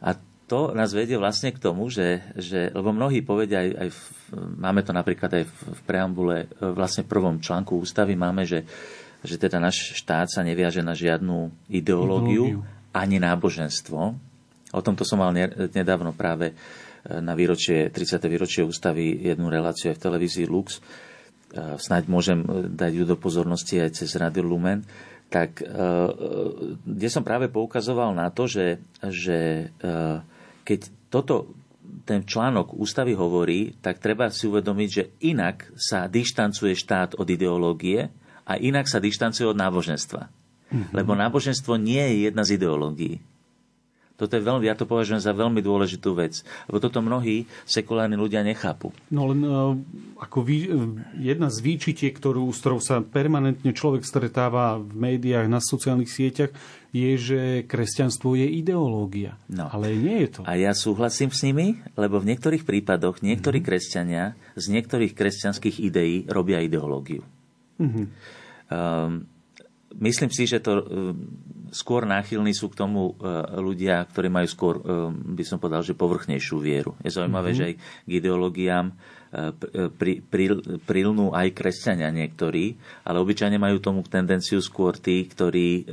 A to nás vedie vlastne k tomu, že, že lebo mnohí povedia, aj, aj v, máme to napríklad aj v, v preambule, vlastne v prvom článku ústavy máme, že, že teda náš štát sa neviaže na žiadnu ideológiu, ideológiu. ani náboženstvo. O tomto som mal nedávno práve e, na výročie, 30. výročie ústavy jednu reláciu aj v televízii Lux. E, snáď môžem dať ju do pozornosti aj cez Radio Lumen tak eh, kde som práve poukazoval na to, že, že eh, keď toto ten článok ústavy hovorí, tak treba si uvedomiť, že inak sa dištancuje štát od ideológie a inak sa dištancuje od náboženstva. Mm-hmm. Lebo náboženstvo nie je jedna z ideológií. Toto je veľmi, ja to považujem za veľmi dôležitú vec. Lebo toto mnohí sekulárni ľudia nechápu. No len uh, ako vý, jedna z výčitie, ktorú, s ktorou sa permanentne človek stretáva v médiách, na sociálnych sieťach, je, že kresťanstvo je ideológia. No. Ale nie je to. A ja súhlasím s nimi, lebo v niektorých prípadoch niektorí mm-hmm. kresťania z niektorých kresťanských ideí robia ideológiu. Mm-hmm. Um, myslím si, že to skôr náchylní sú k tomu e, ľudia, ktorí majú skôr, e, by som povedal, že povrchnejšiu vieru. Je zaujímavé, mm-hmm. že aj k ideológiám e, pri, pri, prilnú aj kresťania niektorí, ale obyčajne majú tomu tendenciu skôr tí, ktorí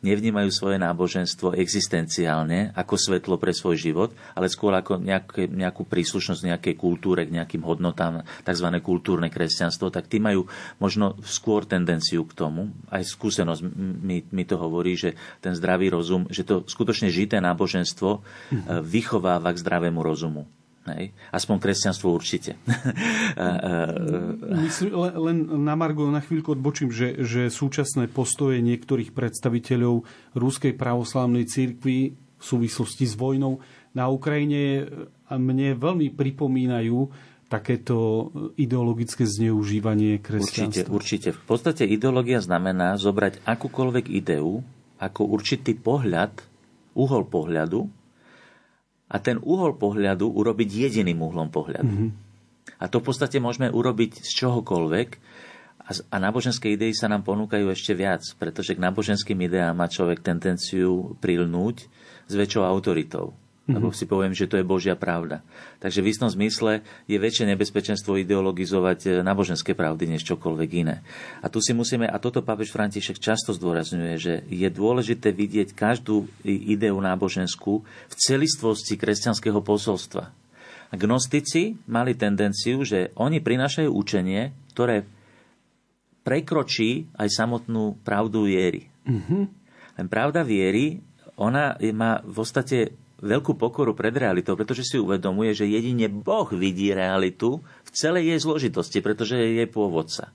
nevnímajú svoje náboženstvo existenciálne ako svetlo pre svoj život, ale skôr ako nejaké, nejakú príslušnosť nejakej kultúre, k nejakým hodnotám, tzv. kultúrne kresťanstvo, tak tí majú možno skôr tendenciu k tomu. Aj skúsenosť mi, mi to hovorí, že ten zdravý rozum, že to skutočne žité náboženstvo mm-hmm. vychováva k zdravému rozumu. Hej. Aspoň kresťanstvo určite. Myslím, len na Margo na chvíľku odbočím, že, že súčasné postoje niektorých predstaviteľov Ruskej pravoslávnej cirkvi v súvislosti s vojnou na Ukrajine mne veľmi pripomínajú takéto ideologické zneužívanie kresťanstva. Určite, určite. V podstate ideológia znamená zobrať akúkoľvek ideu ako určitý pohľad, uhol pohľadu a ten uhol pohľadu urobiť jediným uhlom pohľadu. Mm-hmm. A to v podstate môžeme urobiť z čohokoľvek a, a náboženské idei sa nám ponúkajú ešte viac, pretože k náboženským ideám má človek tendenciu prilnúť s väčšou autoritou lebo mhm. si poviem, že to je Božia pravda. Takže v istom zmysle je väčšie nebezpečenstvo ideologizovať e, náboženské pravdy než čokoľvek iné. A tu si musíme, a toto pápež František často zdôrazňuje, že je dôležité vidieť každú ideu náboženskú v celistvosti kresťanského posolstva. Gnostici mali tendenciu, že oni prinášajú učenie, ktoré prekročí aj samotnú pravdu viery. Mm-hmm. Len pravda viery, ona má v podstate veľkú pokoru pred realitou, pretože si uvedomuje, že jedine Boh vidí realitu v celej jej zložitosti, pretože je jej pôvodca.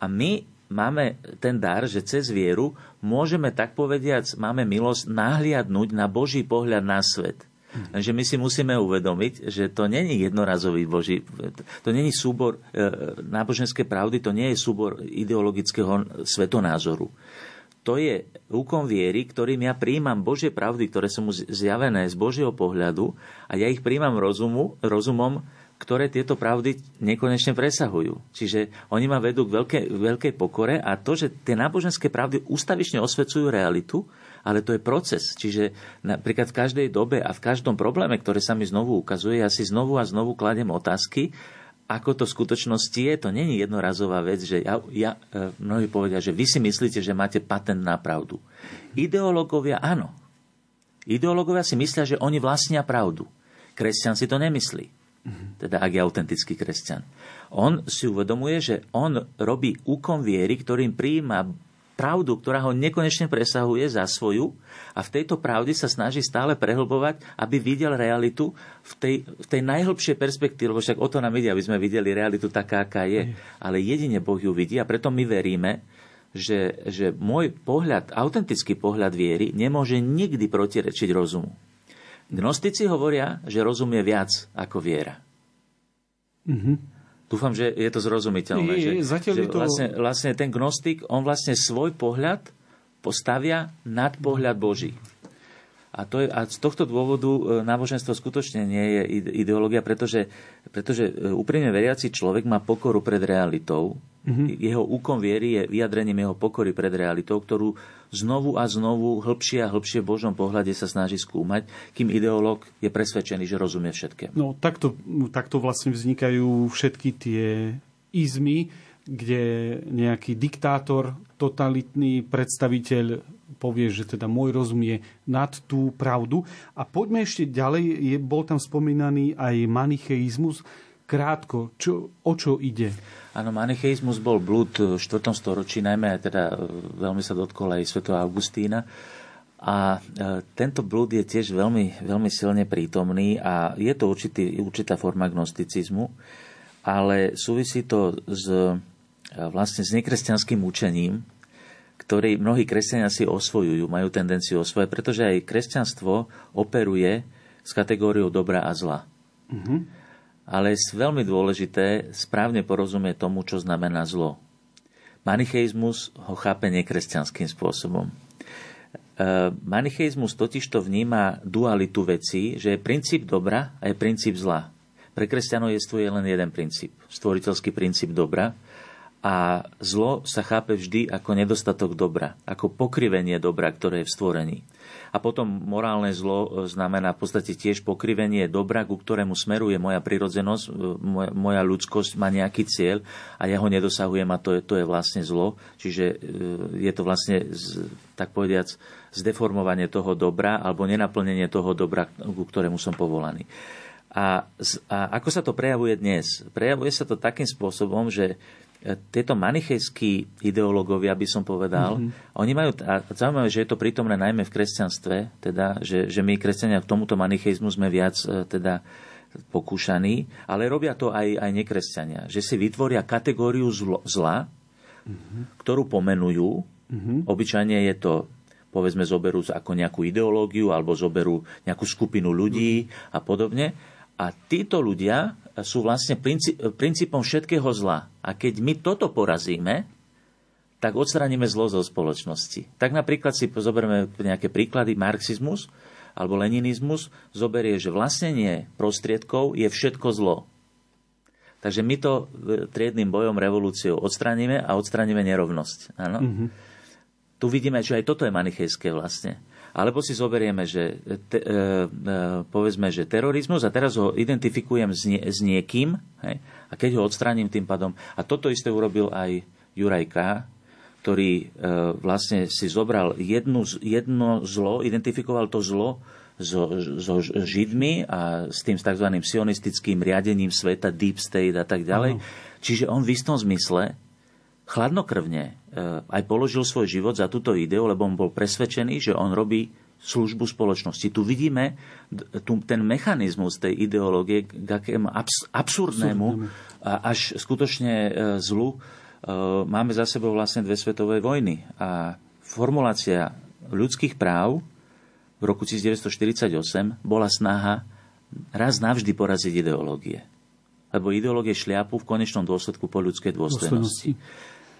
A my máme ten dar, že cez vieru môžeme tak povediac, máme milosť nahliadnúť na Boží pohľad na svet. Lenže my si musíme uvedomiť, že to není jednorazový Boží, to není súbor e, náboženskej pravdy, to nie je súbor ideologického svetonázoru to je úkon viery, ktorým ja príjmam Božie pravdy, ktoré sú mu zjavené z Božieho pohľadu a ja ich príjmam rozumu, rozumom, ktoré tieto pravdy nekonečne presahujú. Čiže oni ma vedú k veľkej, veľkej pokore a to, že tie náboženské pravdy ústavične osvecujú realitu, ale to je proces. Čiže napríklad v každej dobe a v každom probléme, ktoré sa mi znovu ukazuje, ja si znovu a znovu kladem otázky ako to v skutočnosti je, to není jednorazová vec, že ja, ja, e, mnohí povedia, že vy si myslíte, že máte patent na pravdu. Ideológovia áno. Ideológovia si myslia, že oni vlastnia pravdu. Kresťan si to nemyslí. Teda ak je autentický kresťan. On si uvedomuje, že on robí úkon viery, ktorým prijíma pravdu, ktorá ho nekonečne presahuje za svoju a v tejto pravde sa snaží stále prehlbovať, aby videl realitu v tej, v tej najhlbšej perspektíve, lebo však o to nám ide, aby sme videli realitu taká, aká je. Ale jedine Boh ju vidí a preto my veríme, že, že môj pohľad, autentický pohľad viery nemôže nikdy protirečiť rozumu. Gnostici hovoria, že rozum je viac ako viera. Mm-hmm. Dúfam, že je to zrozumiteľné. Je, je, že, že to... vlastne, vlastne ten gnostik, on vlastne svoj pohľad postavia nad pohľad Boží. A, to je, a z tohto dôvodu e, náboženstvo skutočne nie je ideológia, pretože, pretože e, úprimne veriaci človek má pokoru pred realitou. Mm-hmm. Jeho úkon viery je vyjadrením jeho pokory pred realitou, ktorú znovu a znovu, hĺbšie a hĺbšie v Božom pohľade sa snaží skúmať, kým ideológ je presvedčený, že rozumie všetkému. No takto, takto vlastne vznikajú všetky tie izmy, kde nejaký diktátor, totalitný predstaviteľ povie, že teda môj rozum je nad tú pravdu. A poďme ešte ďalej, je, bol tam spomínaný aj manicheizmus. Krátko, čo, o čo ide? Áno, manicheizmus bol blúd v 4. storočí, najmä teda e, veľmi sa dotkol aj Sv. Augustína. A e, tento blúd je tiež veľmi, veľmi silne prítomný a je to určitý, určitá forma gnosticizmu, ale súvisí to s vlastne s nekresťanským učením, ktorý mnohí kresťania si osvojujú, majú tendenciu osvojať, pretože aj kresťanstvo operuje s kategóriou dobra a zla. Mm-hmm. Ale je veľmi dôležité správne porozumieť tomu, čo znamená zlo. Manicheizmus ho chápe nekresťanským spôsobom. E, manicheizmus totiž to vníma dualitu veci, že je princíp dobra a je princíp zla. Pre kresťanov je len jeden princíp, stvoriteľský princíp dobra, a zlo sa chápe vždy ako nedostatok dobra, ako pokrivenie dobra, ktoré je v stvorení. A potom morálne zlo e, znamená v podstate tiež pokrivenie dobra, ku ktorému smeruje moja prirodzenosť, e, moja, moja ľudskosť má nejaký cieľ a ja ho nedosahujem a to je, to je vlastne zlo. Čiže e, je to vlastne, tak povediac, zdeformovanie toho dobra alebo nenaplnenie toho dobra, ku ktorému som povolaný. A, a ako sa to prejavuje dnes? Prejavuje sa to takým spôsobom, že tieto manichejskí ideológovia, by som povedal, mm-hmm. oni majú, a zaujímavé, že je to prítomné najmä v kresťanstve, teda, že, že my kresťania k tomuto manichejzmu sme viac e, teda pokúšaní, ale robia to aj, aj nekresťania, že si vytvoria kategóriu zlo, zla, mm-hmm. ktorú pomenujú, mm-hmm. obyčajne je to povedzme zoberú ako nejakú ideológiu alebo zoberú nejakú skupinu ľudí mm-hmm. a podobne. A títo ľudia sú vlastne princípom všetkého zla. A keď my toto porazíme, tak odstraníme zlo zo spoločnosti. Tak napríklad si zoberieme nejaké príklady, marxizmus alebo leninizmus zoberie, že vlastnenie prostriedkov je všetko zlo. Takže my to triednym bojom, revolúciou odstraníme a odstraníme nerovnosť. Áno? Mm-hmm. Tu vidíme, že aj toto je manichejské vlastne. Alebo si zoberieme, že te, e, e, povedzme, že terorizmus a teraz ho identifikujem s, nie, s niekým hej, a keď ho odstránim tým pádom. A toto isté urobil aj Juraj K., ktorý e, vlastne si zobral jednu, jedno zlo, identifikoval to zlo so, so Židmi a s tým tzv. sionistickým riadením sveta, deep state a tak ďalej. Ano. Čiže on v istom zmysle chladnokrvne e, aj položil svoj život za túto ideu, lebo on bol presvedčený, že on robí službu spoločnosti. Tu vidíme tu, ten mechanizmus tej ideológie k akému abs, absurdnému a až skutočne e, zlu. E, máme za sebou vlastne dve svetové vojny a formulácia ľudských práv v roku 1948 bola snaha raz navždy poraziť ideológie. Lebo ideológie šliapu v konečnom dôsledku po ľudskej dôstojnosti.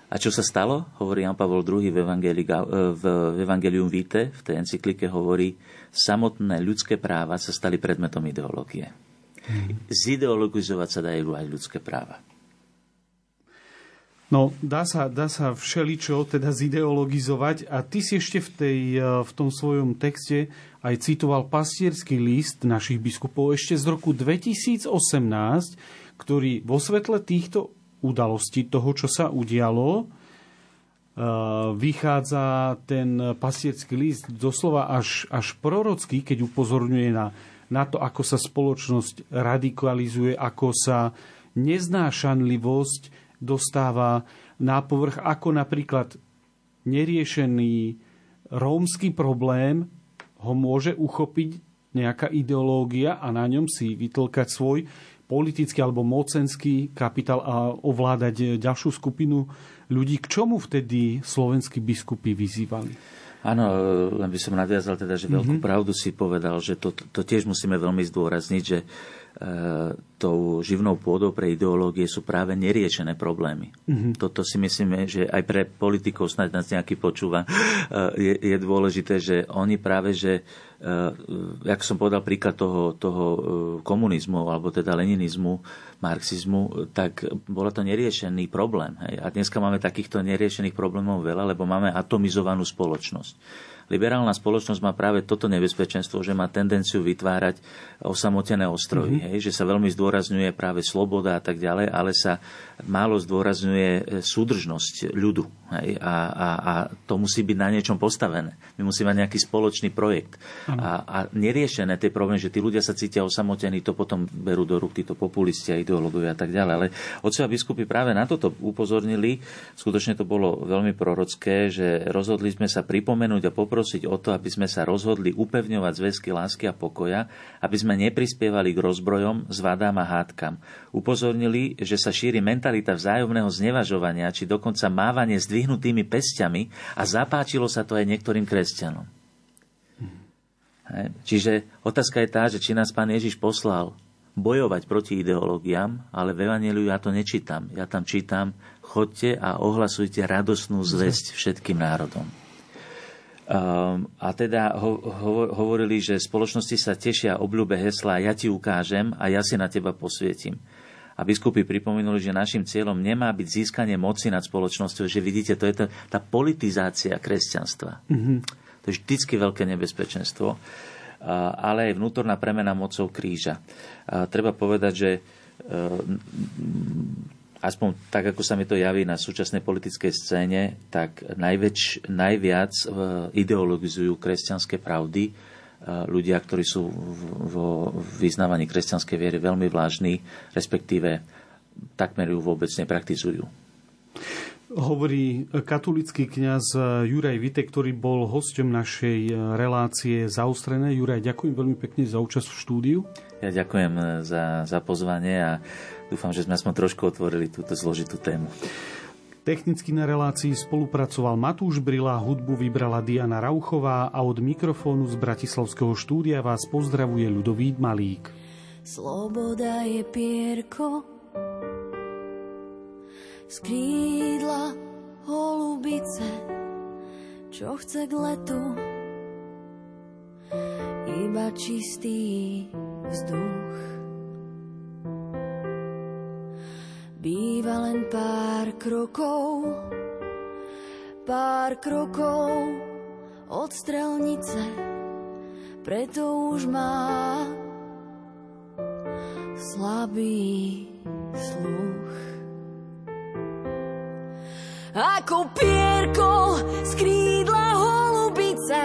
A čo sa stalo? Hovorí Jan Pavol II v, v Evangelium Vitae, v tej encyklike hovorí, samotné ľudské práva sa stali predmetom ideológie. Hmm. Zideologizovať sa dajú aj ľudské práva. No, dá sa, dá sa všeličo teda zideologizovať a ty si ešte v, tej, e, v tom svojom texte aj citoval pastierský list našich biskupov ešte z roku 2018, ktorý vo svetle týchto udalostí, toho, čo sa udialo, e, vychádza ten pastierský list doslova až, až prorocký, keď upozorňuje na, na to, ako sa spoločnosť radikalizuje, ako sa neznášanlivosť dostáva na povrch, ako napríklad neriešený rómsky problém ho môže uchopiť nejaká ideológia a na ňom si vytlkať svoj politický alebo mocenský kapitál a ovládať ďalšiu skupinu ľudí. K čomu vtedy slovenskí biskupy vyzývali? Áno, len by som nadviazal teda, že veľkú mm-hmm. pravdu si povedal, že to, to tiež musíme veľmi zdôrazniť, že tou živnou pôdou pre ideológie sú práve neriešené problémy. Mm-hmm. Toto si myslíme, že aj pre politikov, snáď nás nejaký počúva, je, je dôležité, že oni práve, že jak som povedal príklad toho, toho e, komunizmu, alebo teda leninizmu, marxizmu, tak bolo to neriešený problém. Hej. A dneska máme takýchto neriešených problémov veľa, lebo máme atomizovanú spoločnosť. Liberálna spoločnosť má práve toto nebezpečenstvo, že má tendenciu vytvárať osamotené ostrovy, mm-hmm. hej, že sa veľmi zdôrazňuje práve sloboda a tak ďalej, ale sa málo zdôrazňuje e, súdržnosť ľudu. Hej, a, a, a to musí byť na niečom postavené. My musíme mať nejaký spoločný projekt. A, a neriešené tie problémy, že tí ľudia sa cítia osamotení, to potom berú do rúk títo populisti a ideológovia a tak ďalej. Ale otcovia biskupy práve na toto upozornili. Skutočne to bolo veľmi prorocké, že rozhodli sme sa pripomenúť a poprosiť poprosiť o to, aby sme sa rozhodli upevňovať zväzky lásky a pokoja, aby sme neprispievali k rozbrojom, zvadám a hádkam. Upozornili, že sa šíri mentalita vzájomného znevažovania, či dokonca mávanie zdvihnutými pestiami a zapáčilo sa to aj niektorým kresťanom. Čiže otázka je tá, že či nás pán Ježiš poslal bojovať proti ideológiám, ale v Evangeliu ja to nečítam. Ja tam čítam, chodte a ohlasujte radosnú zväzť všetkým národom. Um, a teda ho, ho, hovorili, že spoločnosti sa tešia obľúbe hesla ja ti ukážem a ja si na teba posvietím. A biskupy pripomenuli, že našim cieľom nemá byť získanie moci nad spoločnosťou, že vidíte, to je tá, tá politizácia kresťanstva. Mm-hmm. To je vždycky veľké nebezpečenstvo, ale aj vnútorná premena mocou kríža. A treba povedať, že aspoň tak, ako sa mi to javí na súčasnej politickej scéne, tak najväč, najviac e, ideologizujú kresťanské pravdy e, ľudia, ktorí sú vo vyznávaní kresťanskej viery veľmi vlážni, respektíve takmer ju vôbec nepraktizujú. Hovorí katolický kňaz Juraj Vite, ktorý bol hosťom našej relácie zaustrené. Juraj, ďakujem veľmi pekne za účasť v štúdiu. Ja ďakujem za, za pozvanie a Dúfam, že sme aspoň trošku otvorili túto zložitú tému. Technicky na relácii spolupracoval Matúš Brila, hudbu vybrala Diana Rauchová a od mikrofónu z Bratislavského štúdia vás pozdravuje Ľudovít Malík. Sloboda je pierko z krídla holubice, čo chce k letu iba čistý vzduch. Býva len pár krokov, pár krokov od strelnice, preto už má slabý sluch. Ako pierko z krídla holubice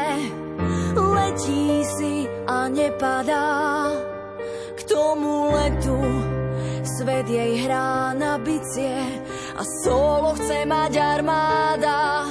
letí si a nepadá k tomu letu. Svet jej hrá na bicie a solo chce mať armáda.